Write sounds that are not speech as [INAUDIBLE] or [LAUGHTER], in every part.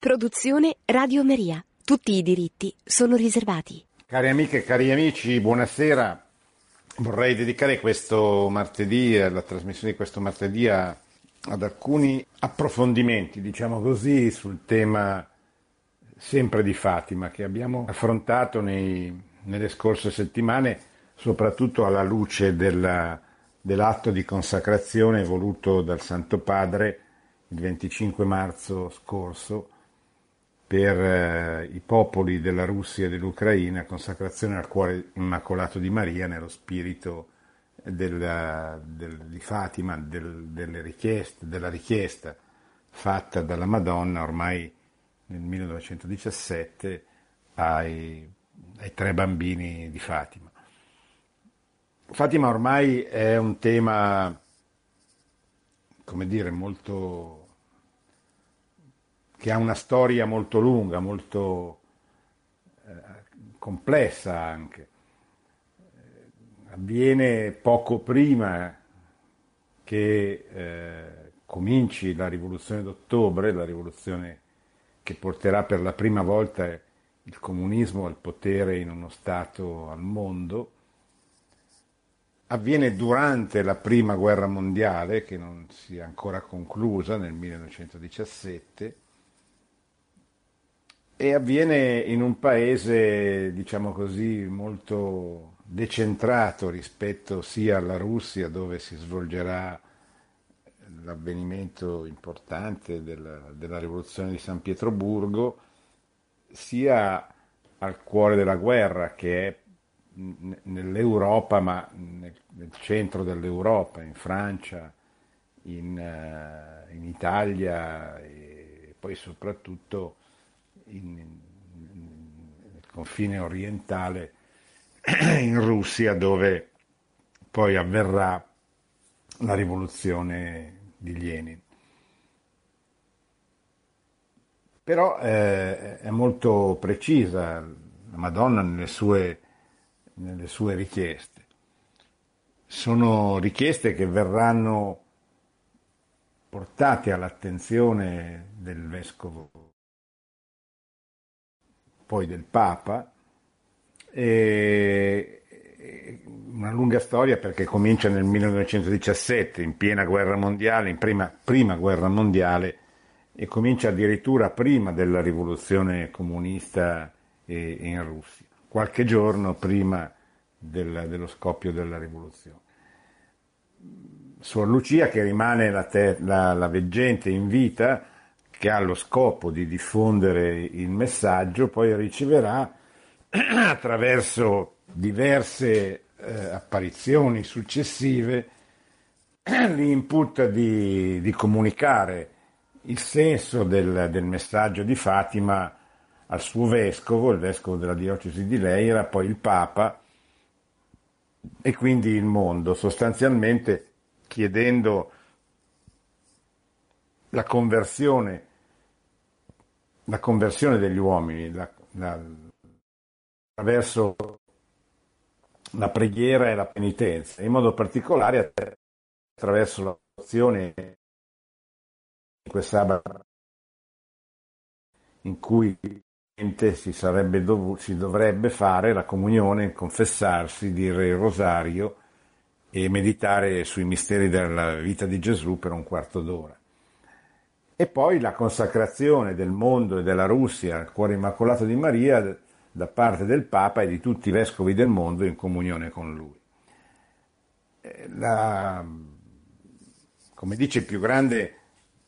Produzione Radio Maria. Tutti i diritti sono riservati. Cari amiche e cari amici, buonasera. Vorrei dedicare questo martedì, la trasmissione di questo martedì ad alcuni approfondimenti, diciamo così, sul tema sempre di Fatima che abbiamo affrontato nei, nelle scorse settimane, soprattutto alla luce della, dell'atto di consacrazione voluto dal Santo Padre il 25 marzo scorso per eh, i popoli della Russia e dell'Ucraina, consacrazione al cuore immacolato di Maria nello spirito della, del, di Fatima, del, richieste, della richiesta fatta dalla Madonna ormai nel 1917 ai, ai tre bambini di Fatima. Fatima ormai è un tema, come dire, molto che ha una storia molto lunga, molto eh, complessa anche. Avviene poco prima che eh, cominci la rivoluzione d'ottobre, la rivoluzione che porterà per la prima volta il comunismo al potere in uno Stato al mondo, avviene durante la prima guerra mondiale, che non si è ancora conclusa nel 1917, e avviene in un paese, diciamo così, molto decentrato rispetto sia alla Russia dove si svolgerà l'avvenimento importante della, della rivoluzione di San Pietroburgo, sia al cuore della guerra che è nell'Europa, ma nel, nel centro dell'Europa, in Francia, in, uh, in Italia e poi soprattutto in, nel confine orientale [CLEARS THROAT] in Russia dove poi avverrà la rivoluzione di Lenin. Però eh, è molto precisa la Madonna nelle sue, nelle sue richieste. Sono richieste che verranno portate all'attenzione del vescovo poi del Papa, una lunga storia perché comincia nel 1917, in piena guerra mondiale, in prima, prima guerra mondiale, e comincia addirittura prima della rivoluzione comunista in Russia, qualche giorno prima del, dello scoppio della rivoluzione. Suor Lucia, che rimane la, te, la, la veggente in vita, che ha lo scopo di diffondere il messaggio, poi riceverà [CLEARS THROAT] attraverso diverse eh, apparizioni successive [CLEARS THROAT] l'input di, di, comunicare il senso del, del, messaggio di Fatima al suo vescovo, il vescovo della diocesi di Leira, poi il Papa e quindi il mondo, sostanzialmente chiedendo la conversione la conversione degli uomini la, la, attraverso la preghiera e la penitenza, in modo particolare attraverso l'azione di quest'abato in cui si, dov- si dovrebbe fare la comunione, confessarsi, dire il rosario e meditare sui misteri della vita di Gesù per un quarto d'ora e poi la consacrazione del mondo e della Russia al cuore immacolato di Maria da parte del Papa e di tutti i vescovi del mondo in comunione con lui. Eh, la, come dice il più, grande,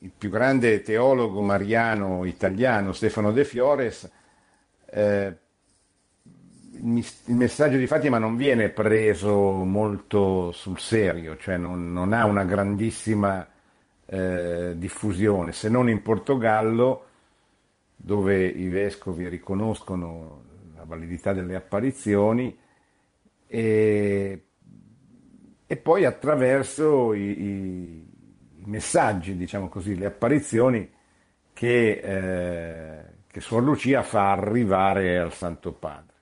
il più, grande, teologo mariano italiano Stefano De Fiores, eh, il messaggio di Fatima non viene preso molto sul serio, cioè non, non ha una grandissima eh, diffusione, se non in Portogallo, dove i vescovi riconoscono la validità delle apparizioni, e, e poi attraverso i, i, messaggi, diciamo così, le apparizioni che, eh, che Suor Lucia fa arrivare al Santo Padre.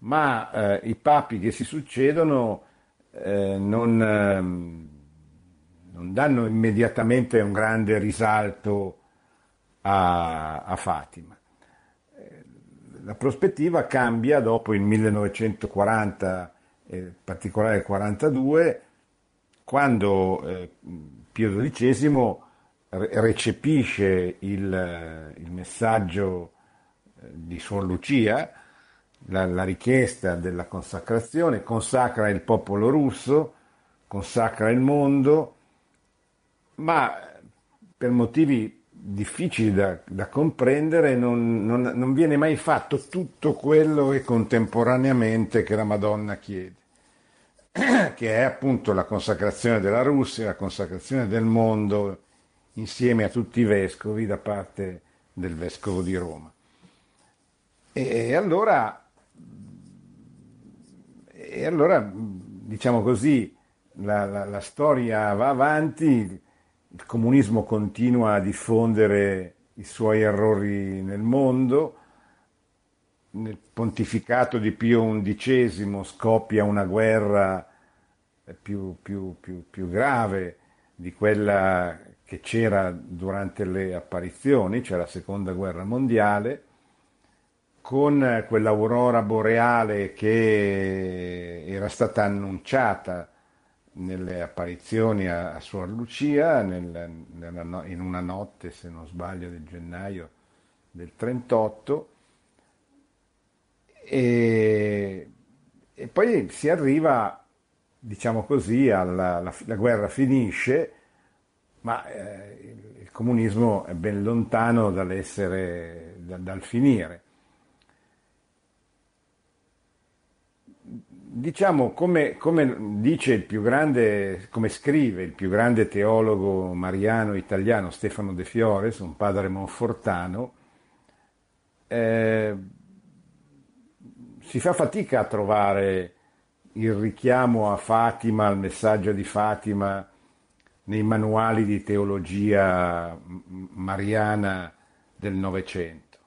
Ma eh, i papi che si succedono eh, non ehm, non danno immediatamente un grande risalto a, a Fatima. La prospettiva cambia dopo il 1940, in particolare il 42, quando eh, Pio XII recepisce il, il messaggio eh, di Suor Lucia, la, la, richiesta della consacrazione, consacra il popolo russo, consacra il mondo, ma per motivi difficili da, da comprendere non, non, non, viene mai fatto tutto quello che contemporaneamente che la Madonna chiede, [CLEARS THROAT] che è appunto la consacrazione della Russia, la consacrazione del mondo insieme a tutti i vescovi da parte del vescovo di Roma. E allora, e allora diciamo così, la, la, la storia va avanti, il comunismo continua a diffondere i suoi errori nel mondo, nel pontificato di Pio XI scoppia una guerra più, più, più, più grave di quella che c'era durante le apparizioni, cioè la seconda guerra mondiale, con quell'aurora boreale che era stata annunciata nelle apparizioni a, a Suor Lucia nel, nella, in una notte, se non sbaglio, del gennaio del 38 e, e poi si arriva, diciamo così, alla la, la guerra finisce, ma eh, il, il, comunismo è ben lontano dall'essere, da, dal finire. Diciamo, come, come, dice il più grande, come scrive il più grande teologo mariano italiano Stefano De Fiores, un padre monfortano, eh, si fa fatica a trovare il richiamo a Fatima, al messaggio di Fatima nei manuali di teologia mariana del Novecento.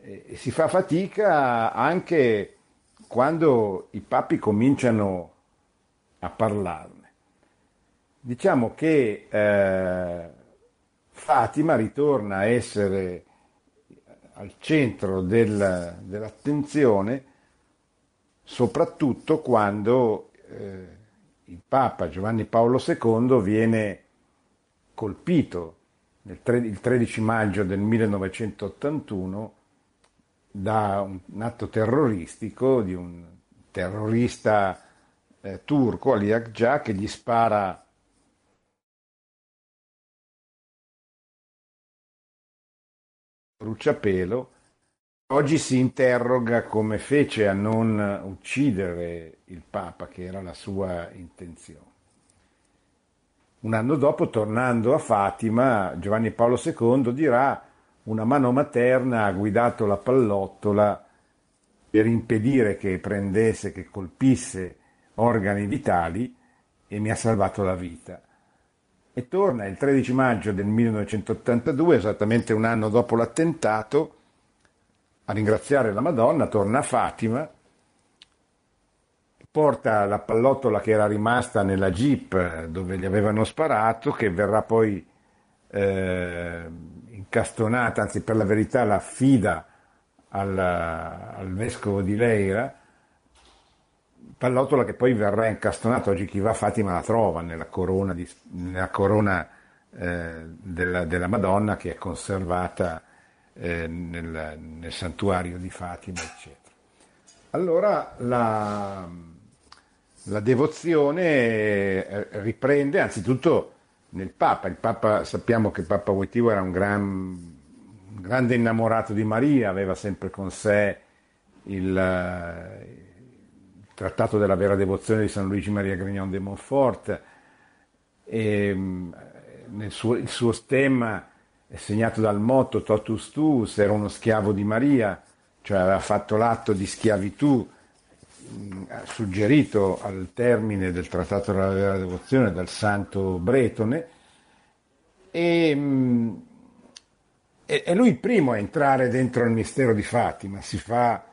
E si fa fatica anche quando i papi cominciano a parlarne. Diciamo che eh, Fatima ritorna a essere al centro del, dell'attenzione soprattutto quando eh, il Papa Giovanni Paolo II viene colpito tre, il 13 maggio del 1981 da un, atto terroristico di un terrorista eh, turco, Ali Akja, che gli spara bruciapelo. Oggi si interroga come fece a non uccidere il Papa, che era la sua intenzione. Un anno dopo, tornando a Fatima, Giovanni Paolo II dirà una mano materna ha guidato la pallottola per impedire che prendesse, che colpisse organi vitali e mi ha salvato la vita. E torna il 13 maggio del 1982, esattamente un anno dopo l'attentato, a ringraziare la Madonna, torna a Fatima, porta la pallottola che era rimasta nella jeep dove gli avevano sparato, che verrà poi eh, incastonata, anzi per la verità la affida al, al vescovo di Leira, pallottola che poi verrà incastonata, oggi chi va a Fatima la trova nella corona, di, nella corona eh, della, della, Madonna che è conservata eh, nel, nel, santuario di Fatima, eccetera. Allora la, la devozione eh, riprende anzitutto nel Papa. Il Papa, sappiamo che Papa Voitivo era un, gran, un, grande innamorato di Maria, aveva sempre con sé il, il trattato della vera devozione di San Luigi Maria Grignon de Montfort e nel suo, il suo stemma è segnato dal motto totus tuus, era uno schiavo di Maria, cioè aveva fatto l'atto di schiavitù suggerito al termine del Trattato della Devozione dal santo Bretone e, e, e lui il primo a entrare dentro il mistero di Fatima, si fa,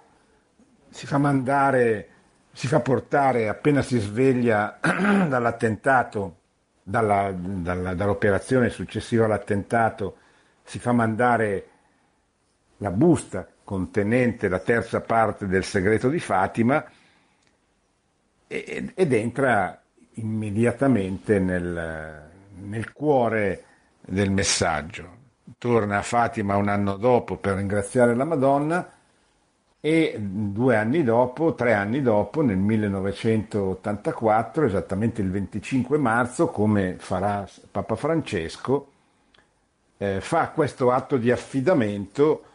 si fa mandare, si fa portare appena si sveglia [CLEARS THROAT] dall'attentato, dalla, dalla, dall'operazione successiva all'attentato, si fa mandare la busta contenente la terza parte del segreto di Fatima ed, entra immediatamente nel, nel cuore del messaggio. Torna a Fatima un anno dopo per ringraziare la Madonna e due anni dopo, tre anni dopo, nel 1984, esattamente il 25 marzo, come farà Papa Francesco, eh, fa questo atto di affidamento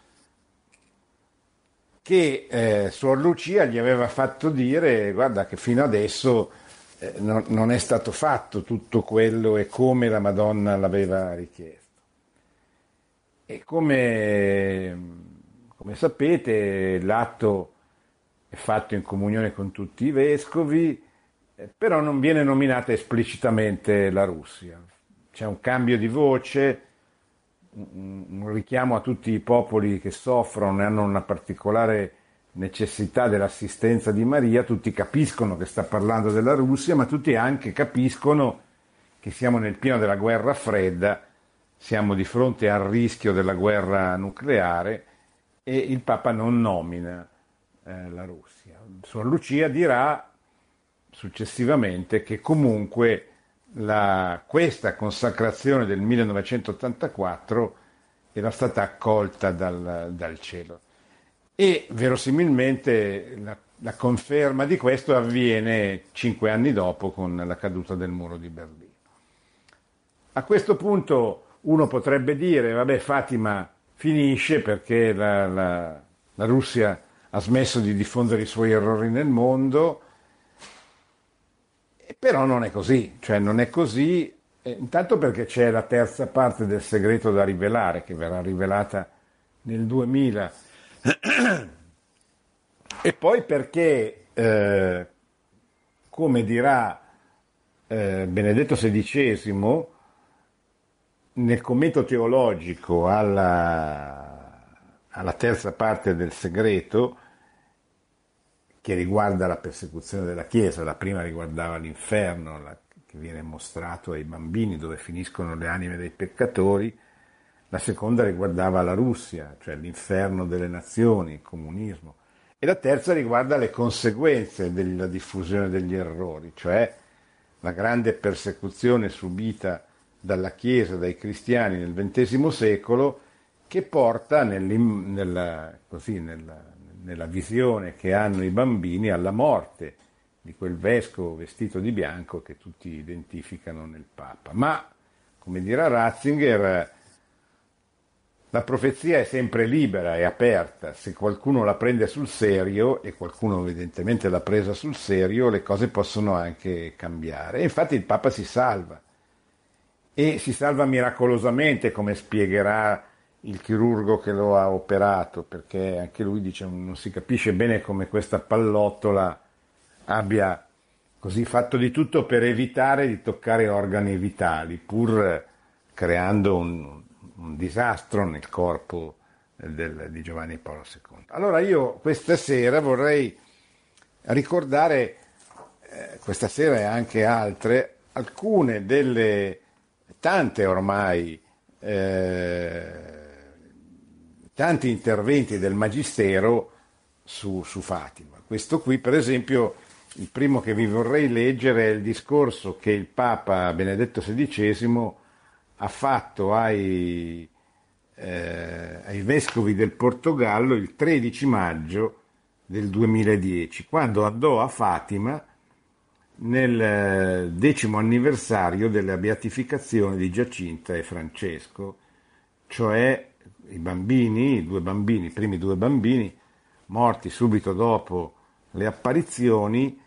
che eh, Suor Lucia gli aveva fatto dire guarda che fino adesso eh, non, non, è stato fatto tutto quello e come la Madonna l'aveva richiesto. E come, come sapete l'atto è fatto in comunione con tutti i vescovi, eh, però non viene nominata esplicitamente la Russia. C'è un cambio di voce, un richiamo a tutti i popoli che soffrono e hanno una particolare necessità dell'assistenza di Maria, tutti capiscono che sta parlando della Russia, ma tutti anche capiscono che siamo nel pieno della guerra fredda, siamo di fronte al rischio della guerra nucleare e il Papa non nomina eh, la Russia. Suor Lucia dirà successivamente che comunque la, questa consacrazione del 1984 era stata accolta dal, dal cielo e verosimilmente la, la, conferma di questo avviene cinque anni dopo con la caduta del muro di Berlino. A questo punto uno potrebbe dire, vabbè Fatima finisce perché la, la, la Russia ha smesso di diffondere i suoi errori nel mondo, però non è così, cioè non è così, eh, intanto perché c'è la terza parte del segreto da rivelare, che verrà rivelata nel 2000, e poi perché, eh, come dirà eh, Benedetto XVI, nel commento teologico alla, alla terza parte del segreto, che riguarda la persecuzione della Chiesa, la prima riguardava l'inferno la, che viene mostrato ai bambini dove finiscono le anime dei peccatori, la seconda riguardava la Russia, cioè l'inferno delle nazioni, il comunismo, e la terza riguarda le conseguenze della diffusione degli errori, cioè la grande persecuzione subita dalla Chiesa, dai cristiani nel XX secolo, che porta nella, così, nella, nella visione che hanno i bambini alla morte di quel vescovo vestito di bianco che tutti identificano nel Papa. Ma, come dirà Ratzinger, la profezia è sempre libera e aperta, se qualcuno la prende sul serio, e qualcuno evidentemente l'ha presa sul serio, le cose possono anche cambiare. E infatti il Papa si salva, e si salva miracolosamente, come spiegherà il chirurgo che lo ha operato, perché anche lui dice non si capisce bene come questa pallottola abbia così fatto di tutto per evitare di toccare organi vitali, pur creando un, un disastro nel corpo del, di Giovanni Paolo II. Allora io questa sera vorrei ricordare, eh, questa sera e anche altre, alcune delle tante ormai eh, tanti interventi del Magistero su, su Fatima. Questo qui, per esempio, il primo che vi vorrei leggere è il discorso che il Papa Benedetto XVI ha fatto ai, eh, ai vescovi del Portogallo il 13 maggio del 2010, quando andò a Fatima nel eh, decimo anniversario della beatificazione di Giacinta e Francesco, cioè i bambini, i due bambini, i primi due bambini, morti subito dopo le apparizioni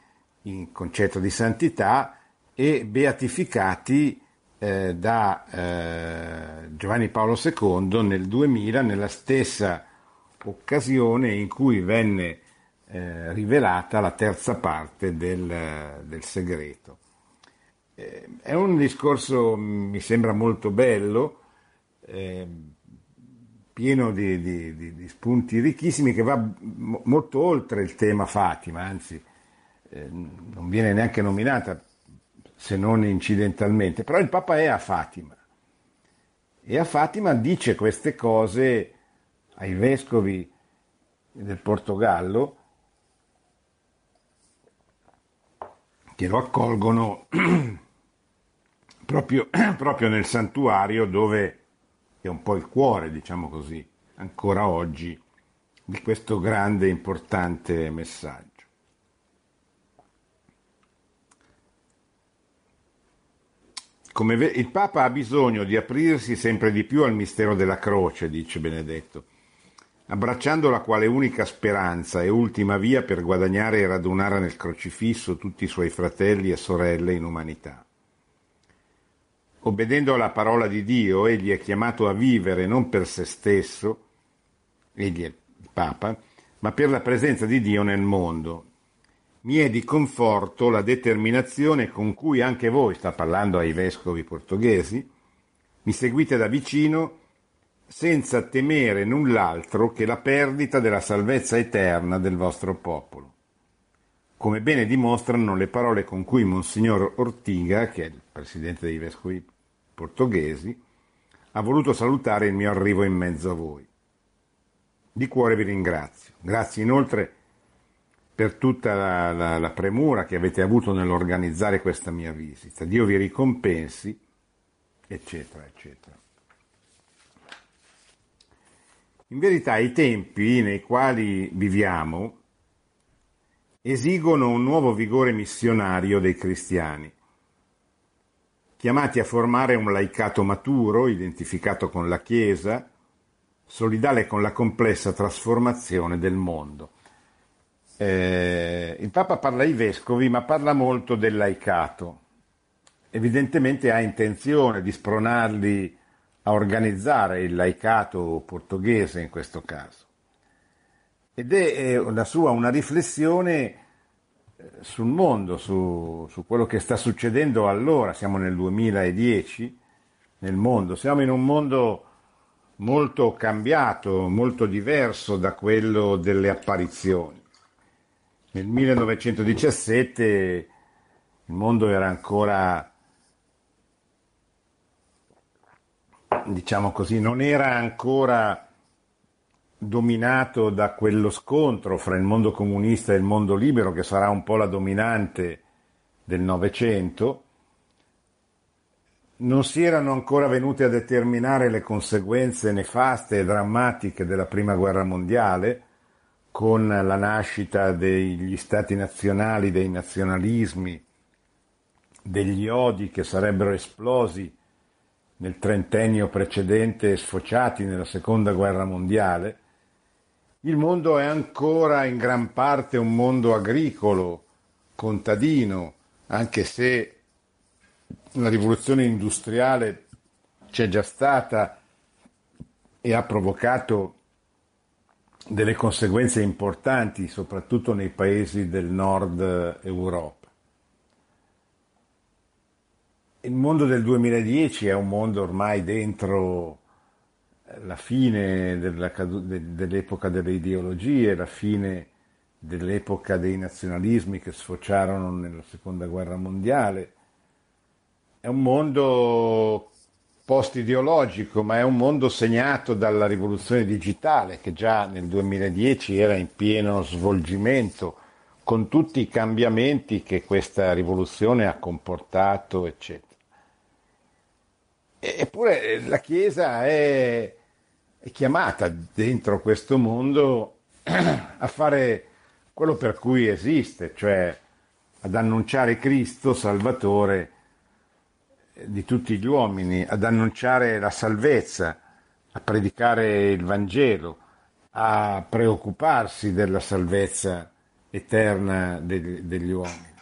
in concetto di santità e beatificati eh, da eh, Giovanni Paolo II nel 2000 nella stessa occasione in cui venne eh, rivelata la terza parte del, del segreto. Eh, è un discorso, mi sembra molto bello, eh, pieno di, di, di, di, spunti ricchissimi che va m- molto oltre il tema Fatima, anzi eh, non viene neanche nominata se non incidentalmente, però il Papa è a Fatima. E a Fatima dice queste cose ai vescovi del Portogallo che lo accolgono [CLEARS THROAT] proprio, [CLEARS THROAT] proprio nel santuario dove è un po' il cuore, diciamo così, ancora oggi, di questo grande e importante messaggio. Come il Papa ha bisogno di aprirsi sempre di più al mistero della croce, dice Benedetto, abbracciandola quale unica speranza e ultima via per guadagnare e radunare nel crocifisso tutti i suoi fratelli e sorelle in umanità. Obbedendo alla parola di Dio, egli è chiamato a vivere non per se stesso, egli è il Papa, ma per la presenza di Dio nel mondo. Mi è di conforto la determinazione con cui anche voi, sta parlando ai vescovi portoghesi, mi seguite da vicino senza temere null'altro che la perdita della salvezza eterna del vostro popolo. Come bene dimostrano le parole con cui Monsignor Ortiga, che è il presidente dei vescovi portoghesi, ha voluto salutare il mio arrivo in mezzo a voi. Di cuore vi ringrazio. Grazie inoltre per tutta la, la, la premura che avete avuto nell'organizzare questa mia visita. Dio vi ricompensi, eccetera, eccetera. In verità i tempi nei quali viviamo esigono un nuovo vigore missionario dei cristiani, chiamati a formare un laicato maturo, identificato con la Chiesa, solidale con la complessa trasformazione del mondo. Eh, il Papa parla ai vescovi, ma parla molto del laicato. Evidentemente ha intenzione di spronarli a organizzare il laicato portoghese in questo caso. Ed è una sua una riflessione sul mondo, su, su, quello che sta succedendo allora, siamo nel 2010 nel mondo, siamo in un mondo molto cambiato, molto diverso da quello delle apparizioni. Nel 1917 il mondo era ancora, diciamo così, non era ancora dominato da quello scontro fra il mondo comunista e il mondo libero, che sarà un po' la dominante del Novecento, non si erano ancora venute a determinare le conseguenze nefaste e drammatiche della Prima Guerra Mondiale, con la nascita degli stati nazionali, dei nazionalismi, degli odi che sarebbero esplosi nel trentennio precedente e sfociati nella Seconda Guerra Mondiale, il mondo è ancora in gran parte un mondo agricolo, contadino, anche se la rivoluzione industriale c'è già stata e ha provocato delle conseguenze importanti, soprattutto nei paesi del nord Europa. Il mondo del 2010 è un mondo ormai dentro la fine dell'epoca delle ideologie, la fine dell'epoca dei nazionalismi che sfociarono nella seconda guerra mondiale. È un mondo post-ideologico, ma è un mondo segnato dalla rivoluzione digitale che già nel 2010 era in pieno svolgimento, con tutti i cambiamenti che questa rivoluzione ha comportato, eccetera. Eppure la Chiesa è, è chiamata dentro questo mondo [CLEARS THROAT] a fare quello per cui esiste, cioè ad annunciare Cristo Salvatore di tutti gli uomini, ad annunciare la salvezza, a predicare il Vangelo, a preoccuparsi della salvezza eterna degli, degli uomini.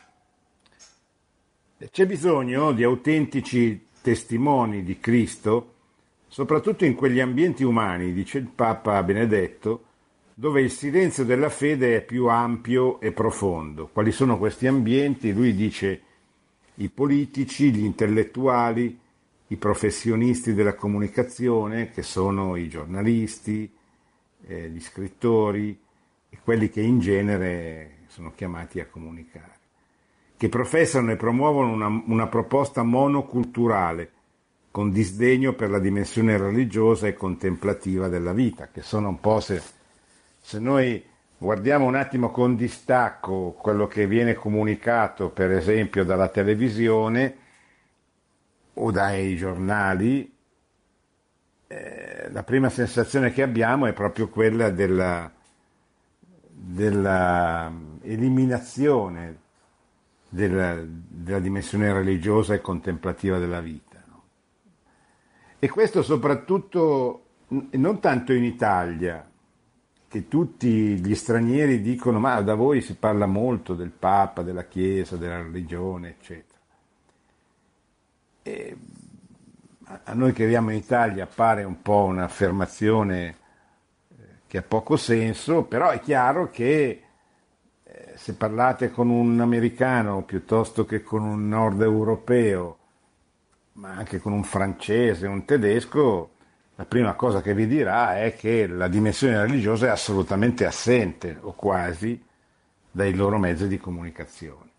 C'è bisogno di autentici testimoni di Cristo soprattutto in quegli ambienti umani, dice il Papa Benedetto, dove il silenzio della fede è più ampio e profondo. Quali sono questi ambienti? Lui dice i politici, gli intellettuali, i professionisti della comunicazione, che sono i giornalisti, eh, gli scrittori e quelli che in genere sono chiamati a comunicare, che professano e promuovono una, una proposta monoculturale con disdegno per la dimensione religiosa e contemplativa della vita, che sono un po' se, se noi guardiamo un attimo con distacco quello che viene comunicato, per esempio, dalla televisione o dai giornali, eh, la prima sensazione che abbiamo è proprio quella della, della eliminazione della, della, dimensione religiosa e contemplativa della vita. No? E questo soprattutto non tanto in Italia, che tutti gli stranieri dicono ma da voi si parla molto del Papa, della Chiesa, della religione, eccetera. E a noi che viviamo in Italia pare un po' un'affermazione eh, che ha poco senso, però è chiaro che se parlate con un americano piuttosto che con un nord europeo, ma anche con un francese, un tedesco, la prima cosa che vi dirà è che la dimensione religiosa è assolutamente assente o quasi dai loro mezzi di comunicazione.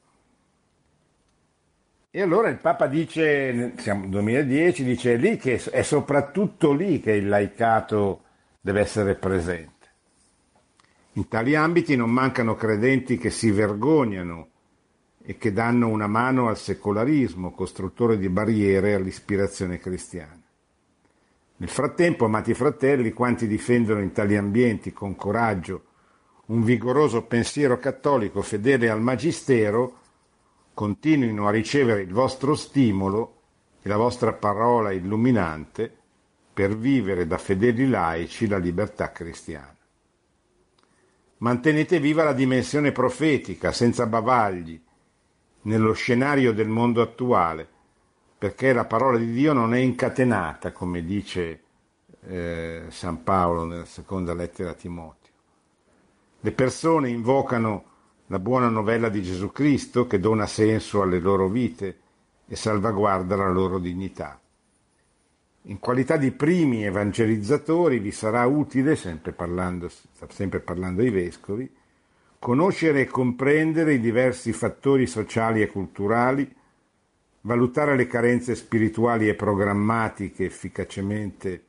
E allora il Papa dice, siamo nel 2010, dice lì che è soprattutto lì che il laicato deve essere presente. In tali ambiti non mancano credenti che si vergognano e che danno una mano al secolarismo, costruttore di barriere all'ispirazione cristiana. Nel frattempo, amati fratelli, quanti difendono in tali ambienti con coraggio un vigoroso pensiero cattolico fedele al Magistero, continuino a ricevere il vostro stimolo e la vostra parola illuminante per vivere da fedeli laici la libertà cristiana. Mantenete viva la dimensione profetica, senza bavagli, nello scenario del mondo attuale, perché la parola di Dio non è incatenata, come dice eh, San Paolo nella seconda lettera a Timoteo. Le persone invocano la buona novella di Gesù Cristo che dona senso alle loro vite e salvaguarda la loro dignità. In qualità di primi evangelizzatori vi sarà utile, sempre parlando, sempre parlando ai vescovi, conoscere e comprendere i diversi fattori sociali e culturali, valutare le carenze spirituali e programmatiche efficacemente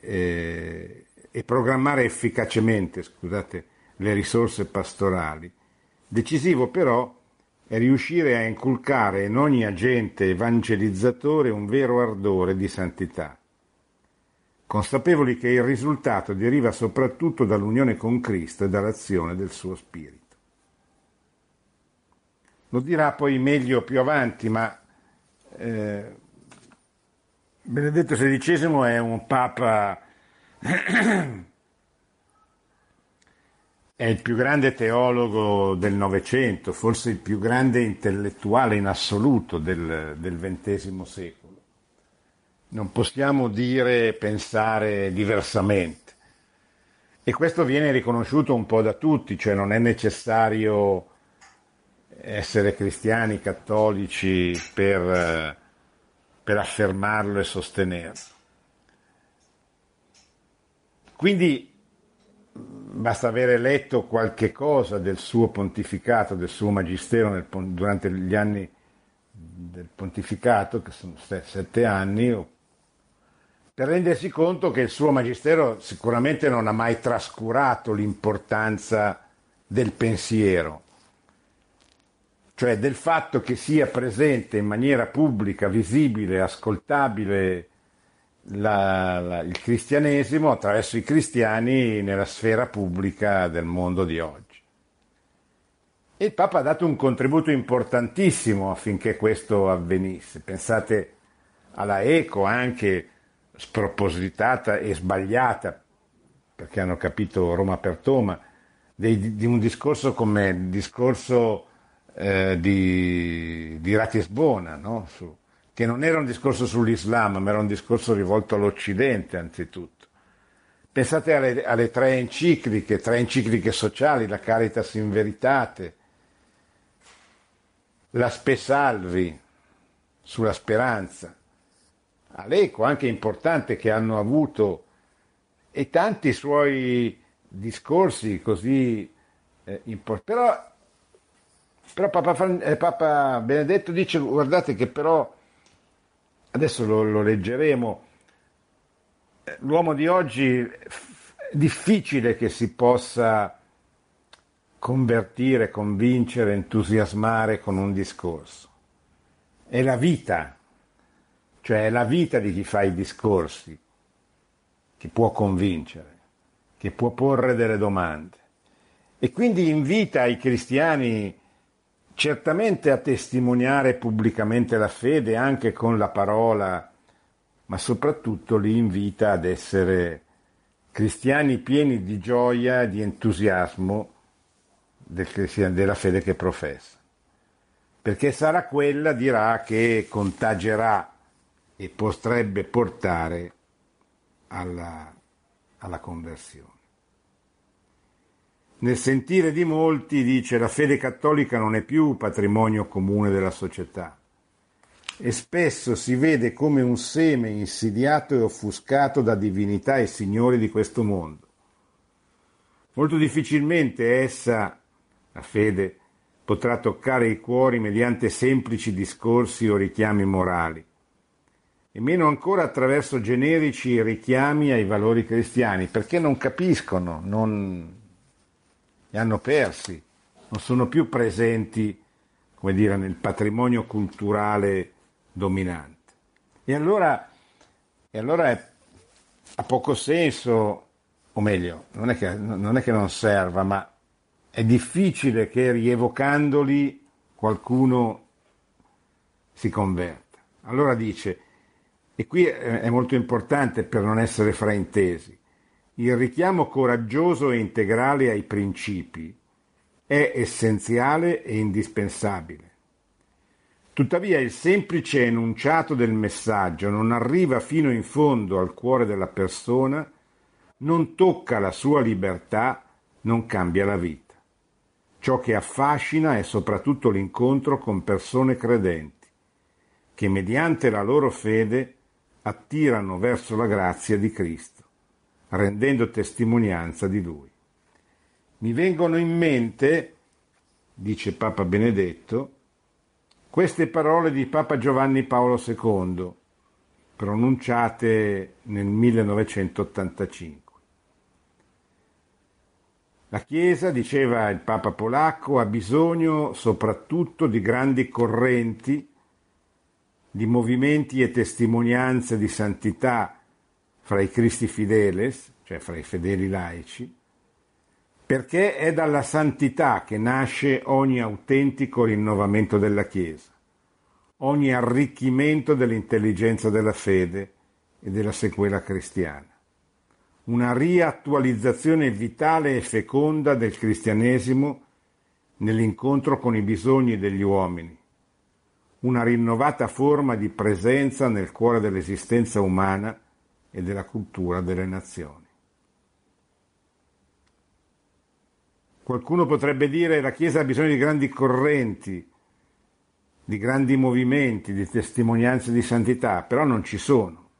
eh, e programmare efficacemente, scusate, le risorse pastorali. Decisivo però è riuscire a inculcare in ogni agente evangelizzatore un vero ardore di santità, consapevoli che il risultato deriva soprattutto dall'unione con Cristo e dall'azione del suo Spirito. Lo dirà poi meglio più avanti, ma eh, Benedetto XVI è un papa [CLEARS THROAT] È il più grande teologo del Novecento, forse il più grande intellettuale in assoluto del, del XX secolo. Non possiamo dire, pensare diversamente. E questo viene riconosciuto un po' da tutti, cioè non è necessario essere cristiani, cattolici per, per affermarlo e sostenerlo. Quindi basta avere letto qualche cosa del suo pontificato, del suo magistero nel, durante gli anni del pontificato, che sono sette anni, per rendersi conto che il suo magistero sicuramente non ha mai trascurato l'importanza del pensiero, cioè del fatto che sia presente in maniera pubblica, visibile, ascoltabile, la, la, il cristianesimo attraverso i cristiani nella sfera pubblica del mondo di oggi. E il Papa ha dato un contributo importantissimo affinché questo avvenisse. Pensate alla eco anche spropositata e sbagliata, perché hanno capito Roma per Toma, di, di un discorso come il discorso eh, di, di Ratisbona, no? Su, che non era un discorso sull'Islam, ma era un discorso rivolto all'Occidente anzitutto. Pensate alle, alle tre encicliche, tre encicliche sociali, la Caritas in Veritate, la Spesalvi sulla speranza, all'eco anche importante che hanno avuto e tanti suoi discorsi così eh, importanti. Però, però Papa, eh, Papa Benedetto dice, guardate che però adesso lo, lo leggeremo, l'uomo di oggi è difficile che si possa convertire, convincere, entusiasmare con un discorso. È la vita, cioè è la vita di chi fa i discorsi che può convincere, che può porre delle domande. E quindi invita i cristiani certamente a testimoniare pubblicamente la fede anche con la parola, ma soprattutto li invita ad essere cristiani pieni di gioia, di entusiasmo della fede che professa. Perché sarà quella, dirà, che contagerà e potrebbe portare alla, alla conversione. Nel sentire di molti dice la fede cattolica non è più patrimonio comune della società e spesso si vede come un seme insidiato e offuscato da divinità e signori di questo mondo. Molto difficilmente essa, la fede, potrà toccare i cuori mediante semplici discorsi o richiami morali, e meno ancora attraverso generici richiami ai valori cristiani, perché non capiscono, non, li hanno persi, non sono più presenti, come dire, nel patrimonio culturale dominante. E allora, e allora è, ha poco senso, o meglio, non è, che, non è che non serva, ma è difficile che rievocandoli qualcuno si converta. Allora dice, e qui è molto importante per non essere fraintesi, il richiamo coraggioso e integrale ai principi è essenziale e indispensabile. Tuttavia il semplice enunciato del messaggio non arriva fino in fondo al cuore della persona, non tocca la sua libertà, non cambia la vita. Ciò che affascina è soprattutto l'incontro con persone credenti, che mediante la loro fede attirano verso la grazia di Cristo rendendo testimonianza di lui. Mi vengono in mente, dice Papa Benedetto, queste parole di Papa Giovanni Paolo II, pronunciate nel 1985. La Chiesa, diceva il Papa polacco, ha bisogno soprattutto di grandi correnti, di movimenti e testimonianze di santità fra i Cristi Fideles, cioè fra i fedeli laici, perché è dalla santità che nasce ogni autentico rinnovamento della Chiesa, ogni arricchimento dell'intelligenza della fede e della sequela cristiana, una riattualizzazione vitale e feconda del cristianesimo nell'incontro con i bisogni degli uomini, una rinnovata forma di presenza nel cuore dell'esistenza umana e della cultura delle nazioni. Qualcuno potrebbe dire che la Chiesa ha bisogno di grandi correnti, di grandi movimenti, di testimonianze di santità, però non ci sono.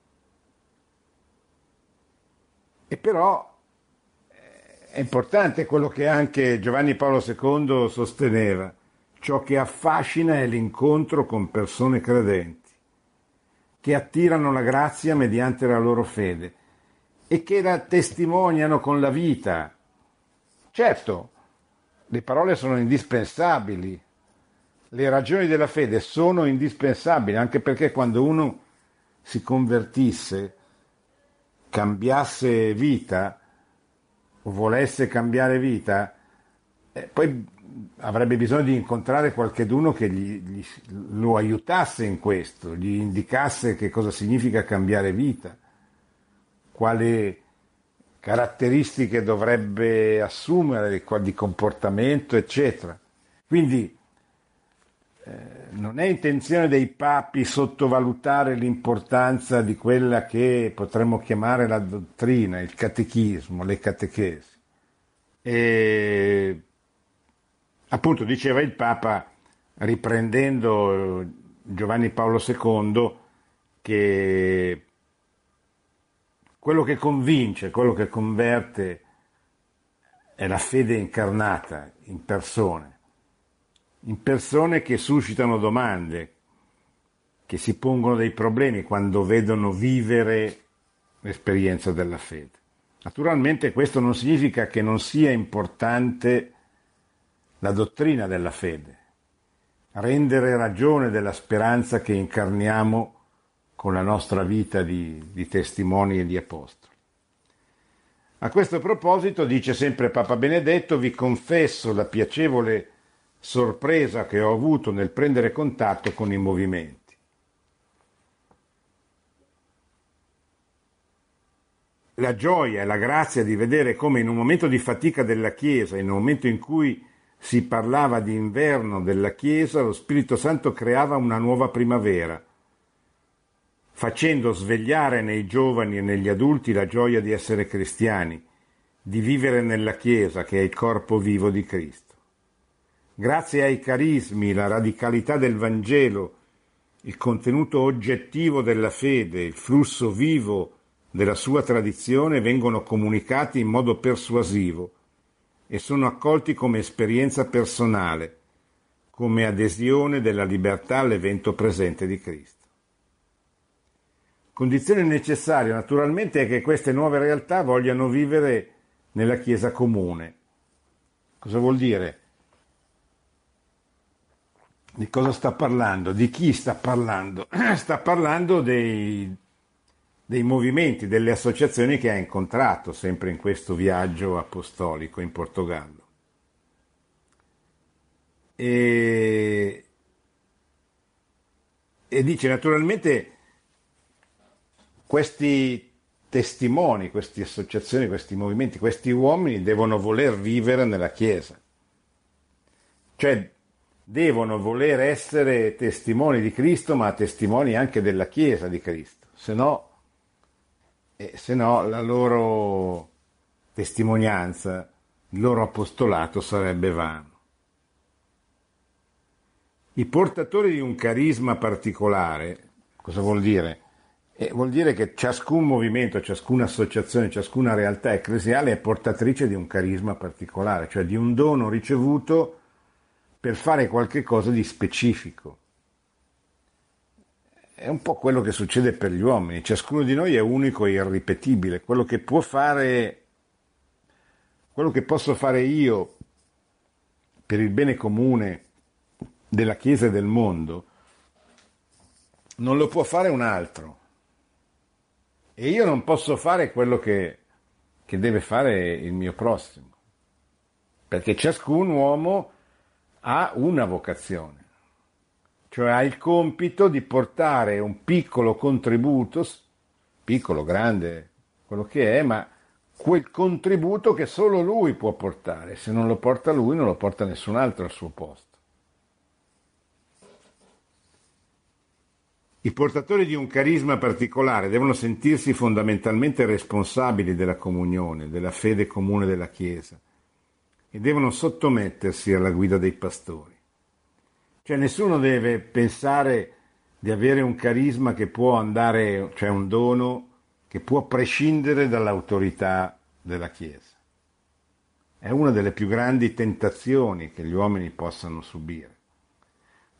E però eh, è importante quello che anche Giovanni Paolo II sosteneva, ciò che affascina è l'incontro con persone credenti che attirano la grazia mediante la loro fede e che la testimoniano con la vita. Certo, le parole sono indispensabili, le ragioni della fede sono indispensabili, anche perché quando uno si convertisse, cambiasse vita o volesse cambiare vita, eh, poi avrebbe bisogno di incontrare qualcheduno che gli, gli, lo aiutasse in questo, gli indicasse che cosa significa cambiare vita, quali caratteristiche dovrebbe assumere di comportamento, eccetera. Quindi eh, non è intenzione dei papi sottovalutare l'importanza di quella che potremmo chiamare la dottrina, il catechismo, le catechesi. E appunto diceva il Papa, riprendendo Giovanni Paolo II, che quello che convince, quello che converte è la fede incarnata in persone, in persone che suscitano domande, che si pongono dei problemi quando vedono vivere l'esperienza della fede. Naturalmente questo non significa che non sia importante la dottrina della fede, rendere ragione della speranza che incarniamo con la nostra vita di, di testimoni e di apostoli. A questo proposito, dice sempre Papa Benedetto, vi confesso la piacevole sorpresa che ho avuto nel prendere contatto con i movimenti. La gioia e la grazia di vedere come in un momento di fatica della Chiesa, in un momento in cui si parlava di inverno della Chiesa, lo Spirito Santo creava una nuova primavera, facendo svegliare nei giovani e negli adulti la gioia di essere cristiani, di vivere nella Chiesa che è il corpo vivo di Cristo. Grazie ai carismi, la radicalità del Vangelo, il contenuto oggettivo della fede, il flusso vivo della sua tradizione vengono comunicati in modo persuasivo e sono accolti come esperienza personale, come adesione della libertà all'evento presente di Cristo. Condizione necessaria naturalmente è che queste nuove realtà vogliano vivere nella Chiesa comune. Cosa vuol dire? Di cosa sta parlando? Di chi sta parlando? [CLEARS THROAT] Sta parlando dei, dei movimenti, delle associazioni che ha incontrato sempre in questo viaggio apostolico in Portogallo. E, e dice naturalmente questi testimoni, queste associazioni, questi movimenti, questi uomini devono voler vivere nella Chiesa, cioè devono voler essere testimoni di Cristo, ma testimoni anche della Chiesa di Cristo, se no, eh, se no la loro testimonianza, il loro apostolato sarebbe vano. I portatori di un carisma particolare, cosa vuol dire? E vuol dire che ciascun movimento, ciascuna associazione, ciascuna realtà ecclesiale è portatrice di un carisma particolare, cioè di un dono ricevuto per fare qualche cosa di specifico. È un po' quello che succede per gli uomini, ciascuno di noi è unico e irripetibile, quello che può fare, quello che posso fare io per il bene comune della Chiesa e del mondo, non lo può fare un altro. E io non posso fare quello che, che deve fare il mio prossimo, perché ciascun uomo ha una vocazione, cioè ha il compito di portare un piccolo contributo, piccolo, grande, quello che è, ma quel contributo che solo lui può portare, se non lo porta lui non lo porta nessun altro al suo posto. I portatori di un carisma particolare devono sentirsi fondamentalmente responsabili della comunione, della fede comune della Chiesa e devono sottomettersi alla guida dei pastori. Cioè nessuno deve pensare di avere un carisma che può andare, cioè un dono che può prescindere dall'autorità della Chiesa. È una delle più grandi tentazioni che gli uomini possano subire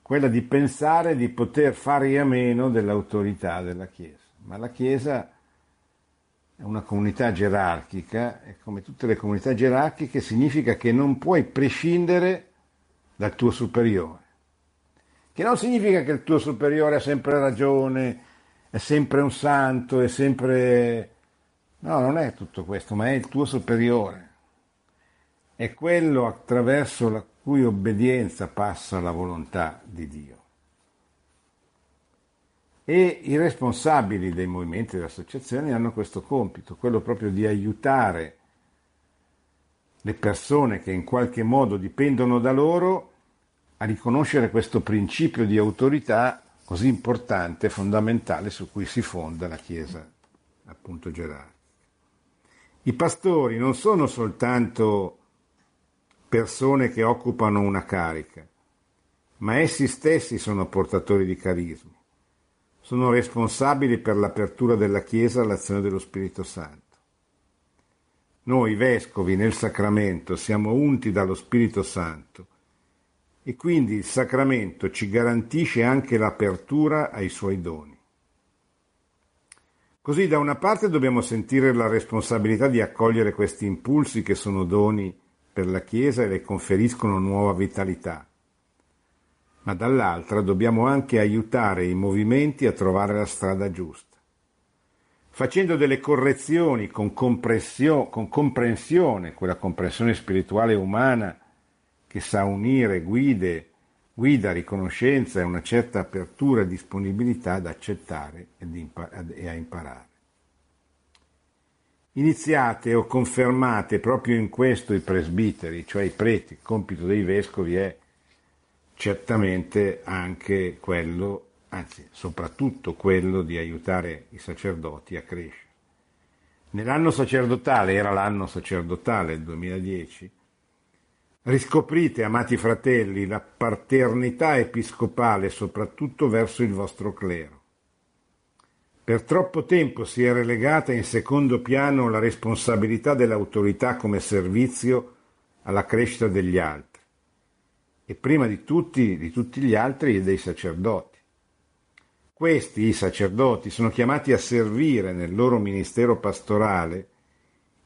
quella di pensare di poter fare a meno dell'autorità della Chiesa. Ma la Chiesa è una comunità gerarchica e come tutte le comunità gerarchiche significa che non puoi prescindere dal tuo superiore. Che non significa che il tuo superiore ha sempre ragione, è sempre un santo, è sempre... No, non è tutto questo, ma è il tuo superiore. È quello attraverso la cui obbedienza passa la volontà di Dio. E i responsabili dei movimenti e delle associazioni hanno questo compito, quello proprio di aiutare le persone che in qualche modo dipendono da loro a riconoscere questo principio di autorità così importante, fondamentale, su cui si fonda la Chiesa appunto gerarchica. I pastori non sono soltanto persone che occupano una carica, ma essi stessi sono portatori di carismi, sono responsabili per l'apertura della Chiesa all'azione dello Spirito Santo. Noi vescovi nel sacramento siamo unti dallo Spirito Santo e quindi il sacramento ci garantisce anche l'apertura ai suoi doni. Così da una parte dobbiamo sentire la responsabilità di accogliere questi impulsi che sono doni per la Chiesa e le conferiscono nuova vitalità, ma dall'altra dobbiamo anche aiutare i movimenti a trovare la strada giusta, facendo delle correzioni con, con comprensione, quella comprensione spirituale umana che sa unire guide, guida, riconoscenza e una certa apertura e disponibilità ad accettare e a imparare. Iniziate o confermate proprio in questo i presbiteri, cioè i preti, il compito dei vescovi è certamente anche quello, anzi soprattutto quello di aiutare i sacerdoti a crescere. Nell'anno sacerdotale, era l'anno sacerdotale, il 2010, Riscoprite, amati fratelli, la paternità episcopale soprattutto verso il vostro clero. Per troppo tempo si è relegata in secondo piano la responsabilità dell'autorità come servizio alla crescita degli altri e prima di tutti, di tutti gli altri dei sacerdoti. Questi, i sacerdoti, sono chiamati a servire nel loro ministero pastorale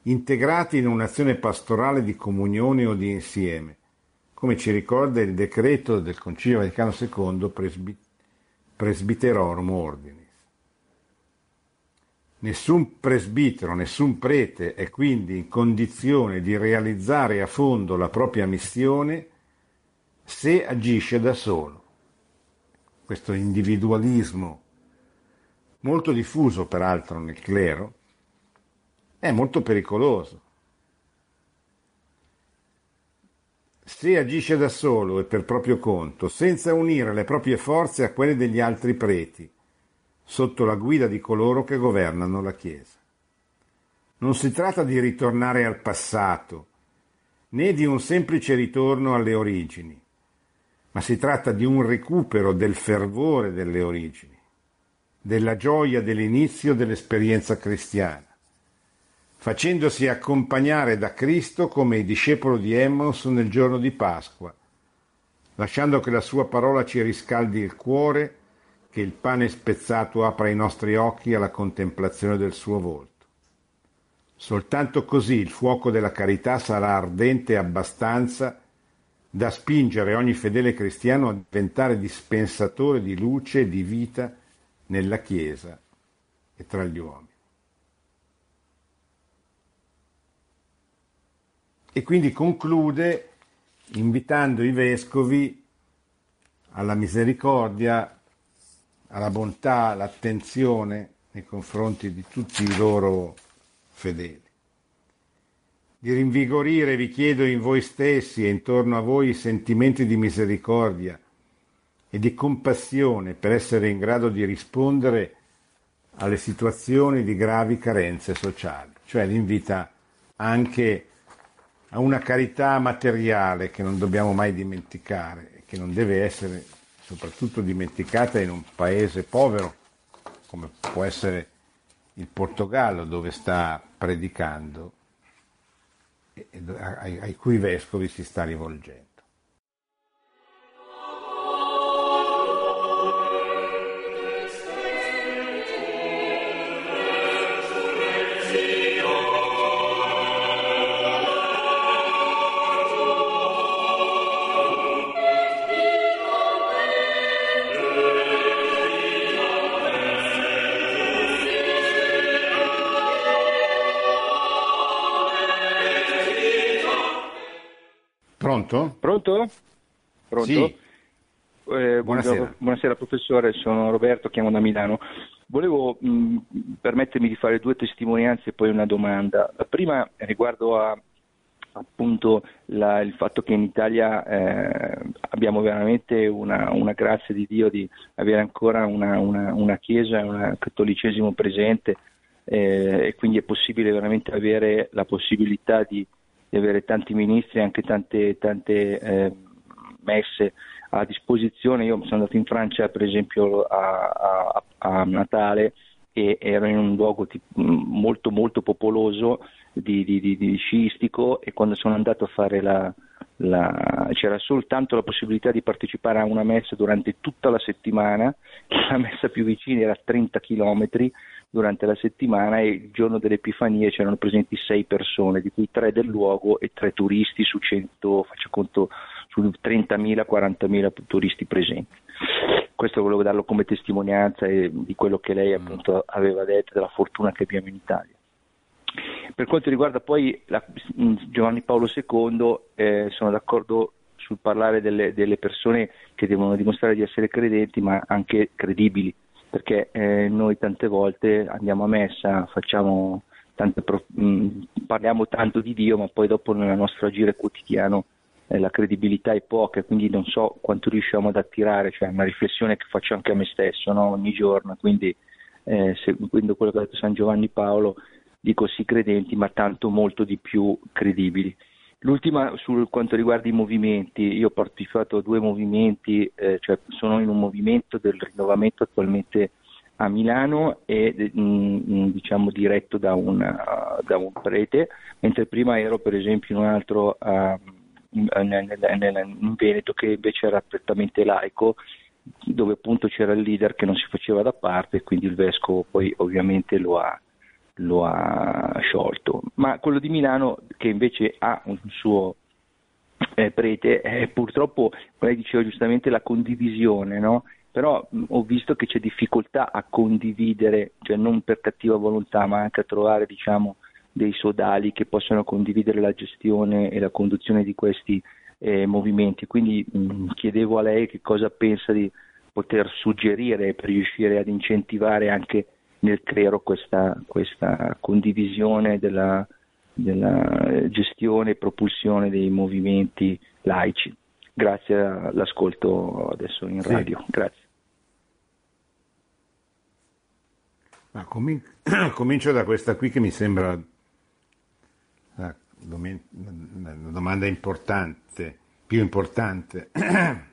integrati in un'azione pastorale di comunione o di insieme, come ci ricorda il decreto del Concilio Vaticano II Presbi- Presbiterorum Ordinis. Nessun presbitero, nessun prete è quindi in condizione di realizzare a fondo la propria missione se agisce da solo. Questo individualismo, molto diffuso peraltro nel clero, è molto pericoloso. Se agisce da solo e per proprio conto, senza unire le proprie forze a quelle degli altri preti, sotto la guida di coloro che governano la Chiesa. Non si tratta di ritornare al passato, né di un semplice ritorno alle origini, ma si tratta di un recupero del fervore delle origini, della gioia dell'inizio dell'esperienza cristiana facendosi accompagnare da Cristo come il discepolo di Emmons nel giorno di Pasqua, lasciando che la sua parola ci riscaldi il cuore, che il pane spezzato apra i nostri occhi alla contemplazione del suo volto. Soltanto così il fuoco della carità sarà ardente abbastanza da spingere ogni fedele cristiano a diventare dispensatore di luce e di vita nella Chiesa e tra gli uomini. E quindi conclude invitando i vescovi alla misericordia, alla bontà, all'attenzione nei confronti di tutti i loro fedeli. Di rinvigorire, vi chiedo, in voi stessi e intorno a voi i sentimenti di misericordia e di compassione per essere in grado di rispondere alle situazioni di gravi carenze sociali. Cioè l'invita anche a una carità materiale che non dobbiamo mai dimenticare e che non deve essere soprattutto dimenticata in un paese povero come può essere il Portogallo dove sta predicando e ai, cui vescovi si sta rivolgendo. Pronto? Pronto? Pronto? Sì. Eh, buonasera. buonasera. professore, sono Roberto, chiamo da Milano. Volevo mh, permettermi di fare due testimonianze e poi una domanda. La prima riguardo a appunto la, il fatto che in Italia eh, abbiamo veramente una, una, grazia di Dio di avere ancora una, una, una Chiesa e un cattolicesimo presente eh, e quindi è possibile veramente avere la possibilità di di avere tanti ministri e anche tante, tante eh, messe a disposizione. Io sono andato in Francia per esempio a, a, a Natale e ero in un luogo tipo, molto molto popoloso di, di, di, di, sciistico e quando sono andato a fare la, la, c'era soltanto la possibilità di partecipare a una messa durante tutta la settimana, la messa più vicina era a 30 km durante la settimana e il giorno dell'Epifania c'erano presenti sei persone, di cui tre del luogo e tre turisti su 100, faccio conto, su 30.000, 40.000 turisti presenti. Questo volevo darlo come testimonianza di quello che lei appunto aveva detto, della fortuna che abbiamo in Italia. Per quanto riguarda poi la, mm, Giovanni Paolo II, eh, sono d'accordo sul parlare delle, delle, persone che devono dimostrare di essere credenti, ma anche credibili, perché eh, noi tante volte andiamo a messa, facciamo tante, mh, mm, parliamo tanto di Dio, ma poi dopo nel nostro agire quotidiano eh, la credibilità è poca, quindi non so quanto riusciamo ad attirare, cioè è una riflessione che faccio anche a me stesso no? ogni giorno, quindi eh, seguendo quello che ha detto San Giovanni Paolo, dico sì credenti, ma tanto molto di più credibili. L'ultima su quanto riguarda i movimenti, io ho partecipato a due movimenti, eh, cioè sono in un movimento del rinnovamento attualmente a Milano e mm, mm, diciamo diretto da, una, da, un prete, mentre prima ero per esempio in un altro uh, in, Veneto che invece era prettamente laico dove appunto c'era il leader che non si faceva da parte quindi il vescovo poi ovviamente lo ha, lo ha sciolto. Ma quello di Milano, che invece ha un suo eh, prete, è purtroppo, lei diceva giustamente, la condivisione, no? però mh, ho visto che c'è difficoltà a condividere, cioè non per cattiva volontà, ma anche a trovare diciamo, dei sodali che possano condividere la gestione e la conduzione di questi eh, movimenti. Quindi mh, chiedevo a lei che cosa pensa di poter suggerire per riuscire ad incentivare anche nel clero questa, questa condivisione della, della, gestione e propulsione dei movimenti laici. Grazie all'ascolto adesso in sì. radio. Grazie. Ma comin- [CLEARS THROAT] comincio da questa qui che mi sembra una, una domanda importante, più importante. [CLEARS THROAT]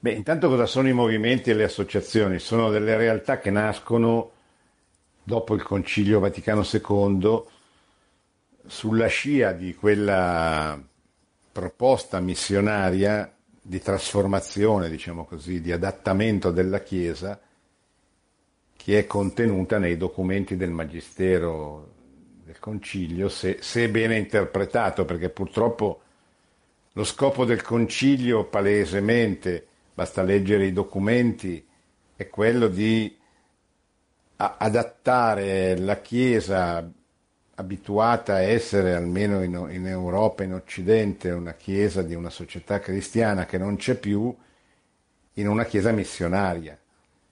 Beh, intanto cosa sono i movimenti e le associazioni? Sono delle realtà che nascono dopo il Concilio Vaticano II sulla scia di quella proposta missionaria di trasformazione, diciamo così, di adattamento della Chiesa che è contenuta nei documenti del Magistero del Concilio, se, se bene interpretato, perché purtroppo lo scopo del Concilio palesemente basta leggere i documenti, è quello di adattare la Chiesa abituata a essere, almeno in, in Europa, in Occidente, una Chiesa di una società cristiana che non c'è più, in una Chiesa missionaria,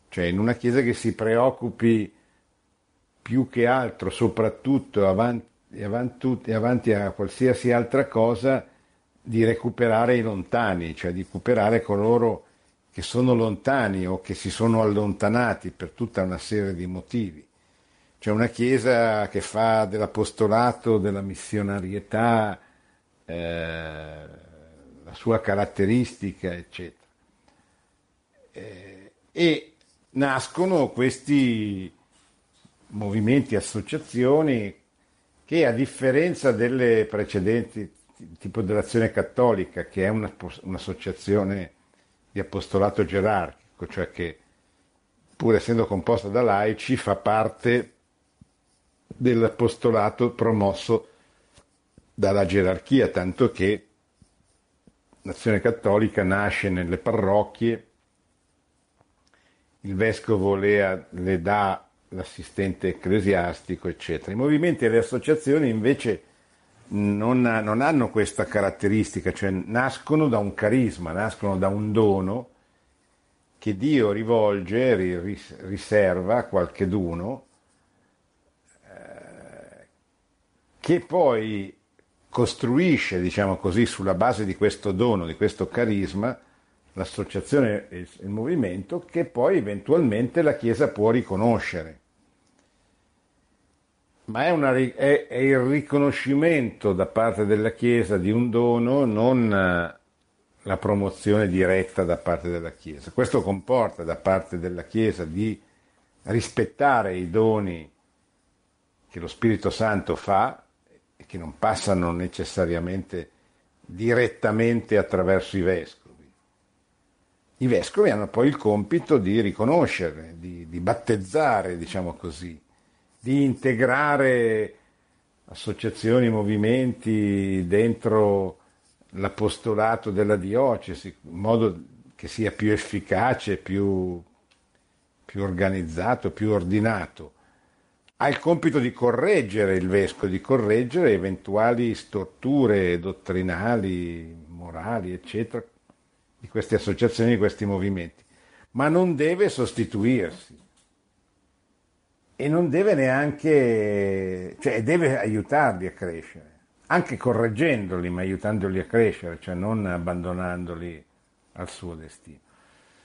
cioè in una Chiesa che si preoccupi più che altro, soprattutto avanti, avanti, avanti a qualsiasi altra cosa, di recuperare i lontani, cioè di recuperare coloro che sono lontani o che si sono allontanati per tutta una serie di motivi. C'è una Chiesa che fa dell'apostolato, della missionarietà, eh, la sua caratteristica, eccetera. Eh, e nascono questi movimenti, associazioni che a differenza delle precedenti, tipo dell'azione cattolica, che è una, un'associazione di apostolato gerarchico, cioè che pur essendo composta da laici fa parte dell'apostolato promosso dalla gerarchia, tanto che l'azione cattolica nasce nelle parrocchie, il vescovo le, le dà l'assistente ecclesiastico, eccetera. I movimenti e le associazioni invece non, non, hanno questa caratteristica, cioè nascono da un carisma, nascono da un dono che Dio rivolge, riserva a qualcheduno, eh, che poi costruisce, diciamo così, sulla base di questo dono, di questo carisma, l'associazione e il movimento che poi eventualmente la Chiesa può riconoscere ma è, una, è, è, il riconoscimento da parte della Chiesa di un dono, non eh, la promozione diretta da parte della Chiesa. Questo comporta da parte della Chiesa di rispettare i doni che lo Spirito Santo fa e che non passano necessariamente direttamente attraverso i vescovi. I vescovi hanno poi il compito di riconoscere, di, di battezzare, diciamo così, di integrare associazioni, movimenti dentro l'apostolato della diocesi, in modo che sia più efficace, più, più organizzato, più ordinato. Ha il compito di correggere il vescovo, di correggere eventuali storture dottrinali, morali, eccetera, di queste associazioni, di questi movimenti, ma non deve sostituirsi e non deve neanche, cioè deve aiutarli a crescere anche correggendoli, ma aiutandoli a crescere, cioè non abbandonandoli al suo destino.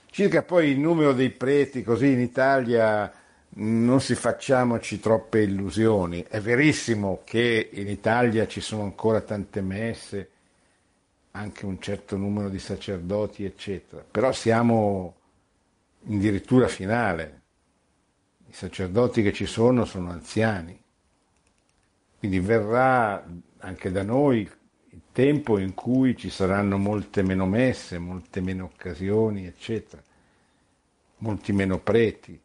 Circa poi il numero dei preti, così in Italia non si facciamoci troppe illusioni. È verissimo che in Italia ci sono ancora tante messe, anche un certo numero di sacerdoti, eccetera, però siamo in dirittura finale. I sacerdoti che ci sono sono anziani, quindi verrà anche da noi il tempo in cui ci saranno molte meno messe, molte meno occasioni, eccetera, molti meno preti.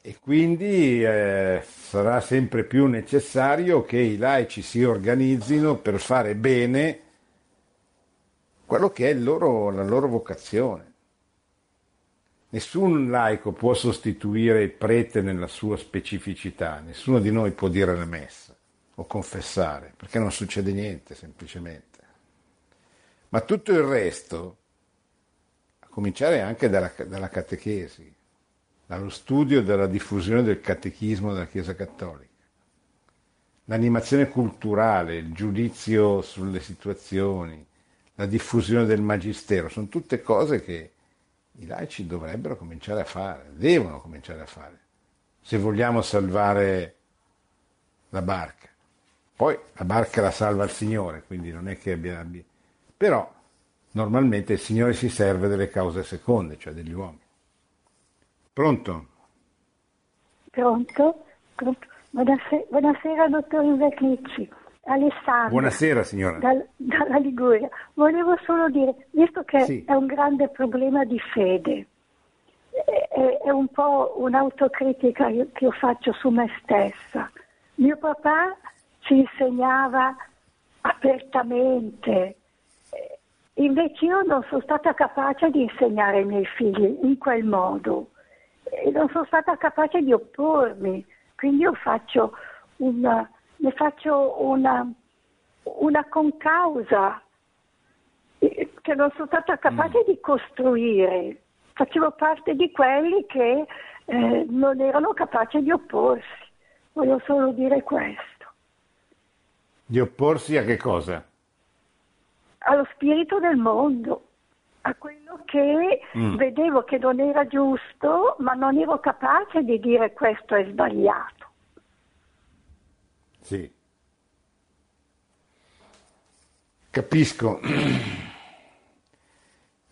E quindi eh, sarà sempre più necessario che i laici si organizzino per fare bene quello che è loro, la loro vocazione. Nessun laico può sostituire il prete nella sua specificità, nessuno di noi può dire la messa o confessare, perché non succede niente semplicemente. Ma tutto il resto, a cominciare anche dalla, dalla catechesi, dallo studio e dalla diffusione del catechismo della Chiesa Cattolica, l'animazione culturale, il giudizio sulle situazioni, la diffusione del magistero, sono tutte cose che i laici dovrebbero cominciare a fare, devono cominciare a fare, se vogliamo salvare la barca. Poi la barca la salva il Signore, quindi non è che abbia... Però normalmente il Signore si serve delle cause seconde, cioè degli uomini. Pronto? Pronto? Pronto. Buonasera, buonasera dottor Invecnicci. Alessandro. Buonasera signora. Dal, dalla Liguria. Volevo solo dire, visto che sì. è un grande problema di fede, è, è un po' un'autocritica che io faccio su me stessa. Mio papà ci insegnava apertamente. Invece io non sono stata capace di insegnare ai miei figli in quel modo e non sono stata capace di oppormi, quindi io faccio una, ne faccio una, una concausa che non sono stata capace mm. di costruire. Facevo parte di quelli che eh, non erano capaci di opporsi. Voglio solo dire questo. Di opporsi a che cosa? Allo spirito del mondo, a quello che mm. vedevo che non era giusto, ma non ero capace di dire questo è sbagliato. Sì. Capisco.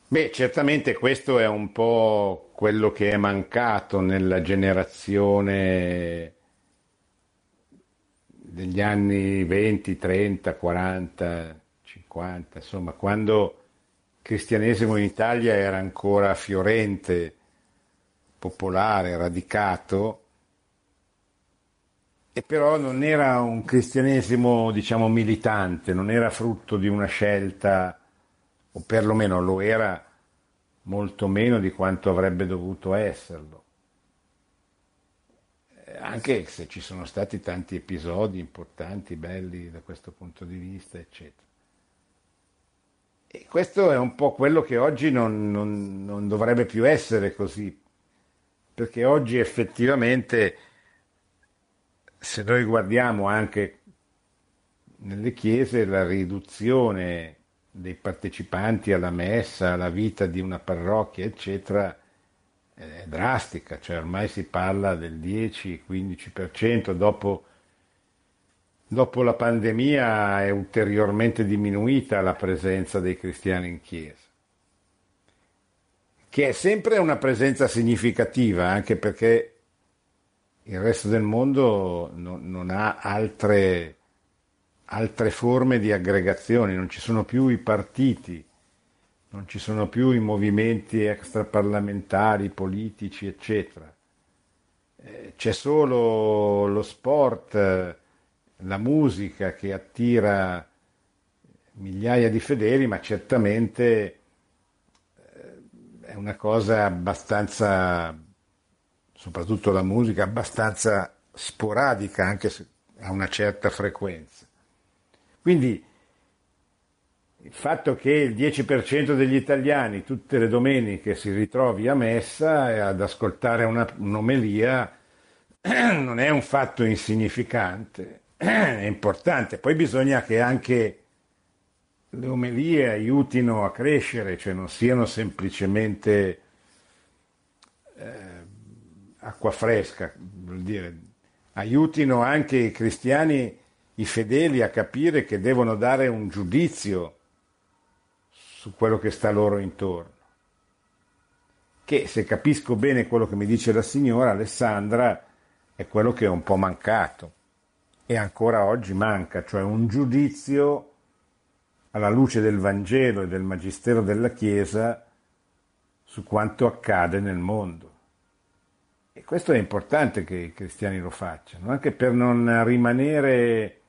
Beh, certamente questo è un po' quello che è mancato nella generazione degli anni 20, 30, 40, 50, insomma, quando il cristianesimo in Italia era ancora fiorente, popolare, radicato, e però non era un cristianesimo, diciamo, militante, non era frutto di una scelta, o perlomeno lo era molto meno di quanto avrebbe dovuto esserlo anche se ci sono stati tanti episodi importanti, belli da questo punto di vista, eccetera. E questo è un po' quello che oggi non, non, non dovrebbe più essere così, perché oggi effettivamente, se noi guardiamo anche nelle chiese, la riduzione dei partecipanti alla messa, alla vita di una parrocchia, eccetera, è drastica, cioè ormai si parla del 10-15%, dopo, dopo la pandemia è ulteriormente diminuita la presenza dei cristiani in chiesa, che è sempre una presenza significativa, anche perché il resto del mondo non, non ha altre altre forme di aggregazioni, non ci sono più i partiti, non ci sono più i movimenti extraparlamentari, politici, eccetera. Eh, c'è solo lo sport, la musica che attira migliaia di fedeli, ma certamente eh, è una cosa abbastanza, soprattutto la musica, abbastanza sporadica, anche se a una certa frequenza. Quindi il fatto che il 10% degli italiani tutte le domeniche si ritrovi a messa e ad ascoltare una, un'omelia [CLEARS THROAT] non è un fatto insignificante, [CLEARS THROAT] è importante. Poi bisogna che anche le omelie aiutino a crescere, cioè non siano semplicemente eh, acqua fresca, vuol dire, aiutino anche i cristiani, i fedeli a capire che devono dare un giudizio su quello che sta loro intorno. Che se capisco bene quello che mi dice la signora Alessandra è quello che è un po' mancato e ancora oggi manca, cioè un giudizio alla luce del Vangelo e del Magistero della Chiesa su quanto accade nel mondo. E questo è importante che i cristiani lo facciano, anche per non rimanere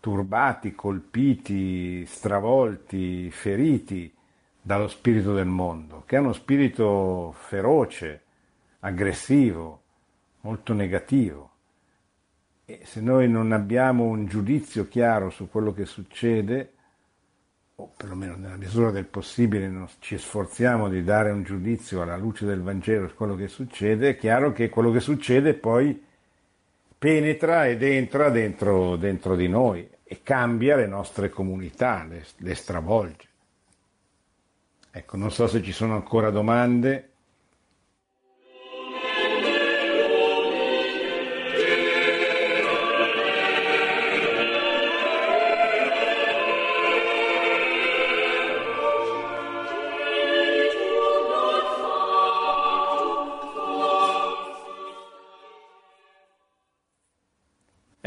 turbati, colpiti, stravolti, feriti dallo spirito del mondo, che è uno spirito feroce, aggressivo, molto negativo. E se noi non abbiamo un giudizio chiaro su quello che succede, o perlomeno nella misura del possibile ci sforziamo di dare un giudizio alla luce del Vangelo su quello che succede, è chiaro che quello che succede poi penetra ed entra dentro, dentro di noi e cambia le nostre comunità, le, le stravolge. Ecco, non so se ci sono ancora domande.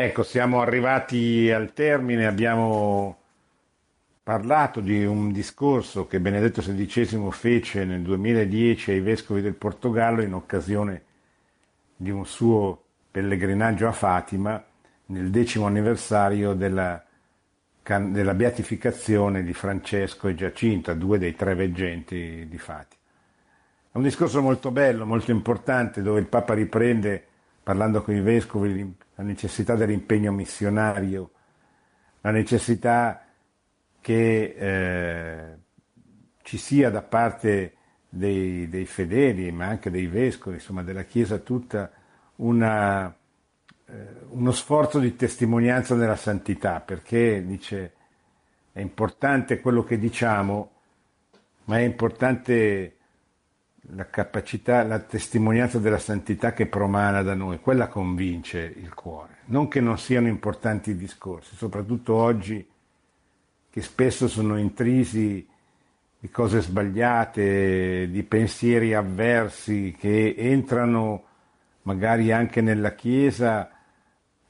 Ecco, siamo arrivati al termine, abbiamo parlato di un discorso che Benedetto XVI fece nel 2010 ai vescovi del Portogallo in occasione di un suo pellegrinaggio a Fatima nel decimo anniversario della, della beatificazione di Francesco e Giacinta, due dei tre veggenti di Fatima. È un discorso molto bello, molto importante, dove il Papa riprende, parlando con i vescovi, la necessità dell'impegno missionario, la necessità che eh, ci sia da parte dei, dei, fedeli, ma anche dei vescovi, insomma della Chiesa tutta, una, eh, uno sforzo di testimonianza della santità, perché dice è importante quello che diciamo, ma è importante la capacità, la testimonianza della santità che promana da noi, quella convince il cuore. Non che non siano importanti i discorsi, soprattutto oggi che spesso sono intrisi di cose sbagliate, di pensieri avversi che entrano magari anche nella Chiesa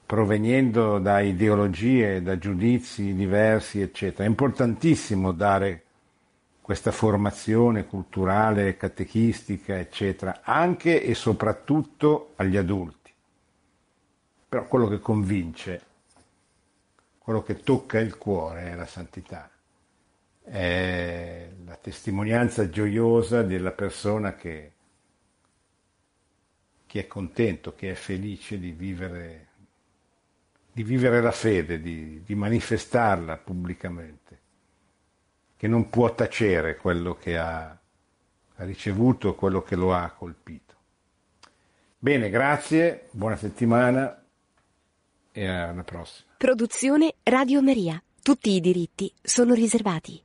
provenendo da ideologie, da giudizi diversi, eccetera. È importantissimo dare questa formazione culturale, catechistica, eccetera, anche e soprattutto agli adulti. Però quello che convince, quello che tocca il cuore è la santità, è la testimonianza gioiosa della persona che, che è contento, che è felice di vivere, di vivere la fede, di, di manifestarla pubblicamente che non può tacere quello che ha, ha ricevuto, quello che lo ha colpito. Bene, grazie, buona settimana e alla prossima. Produzione Radio Maria. Tutti i diritti sono riservati.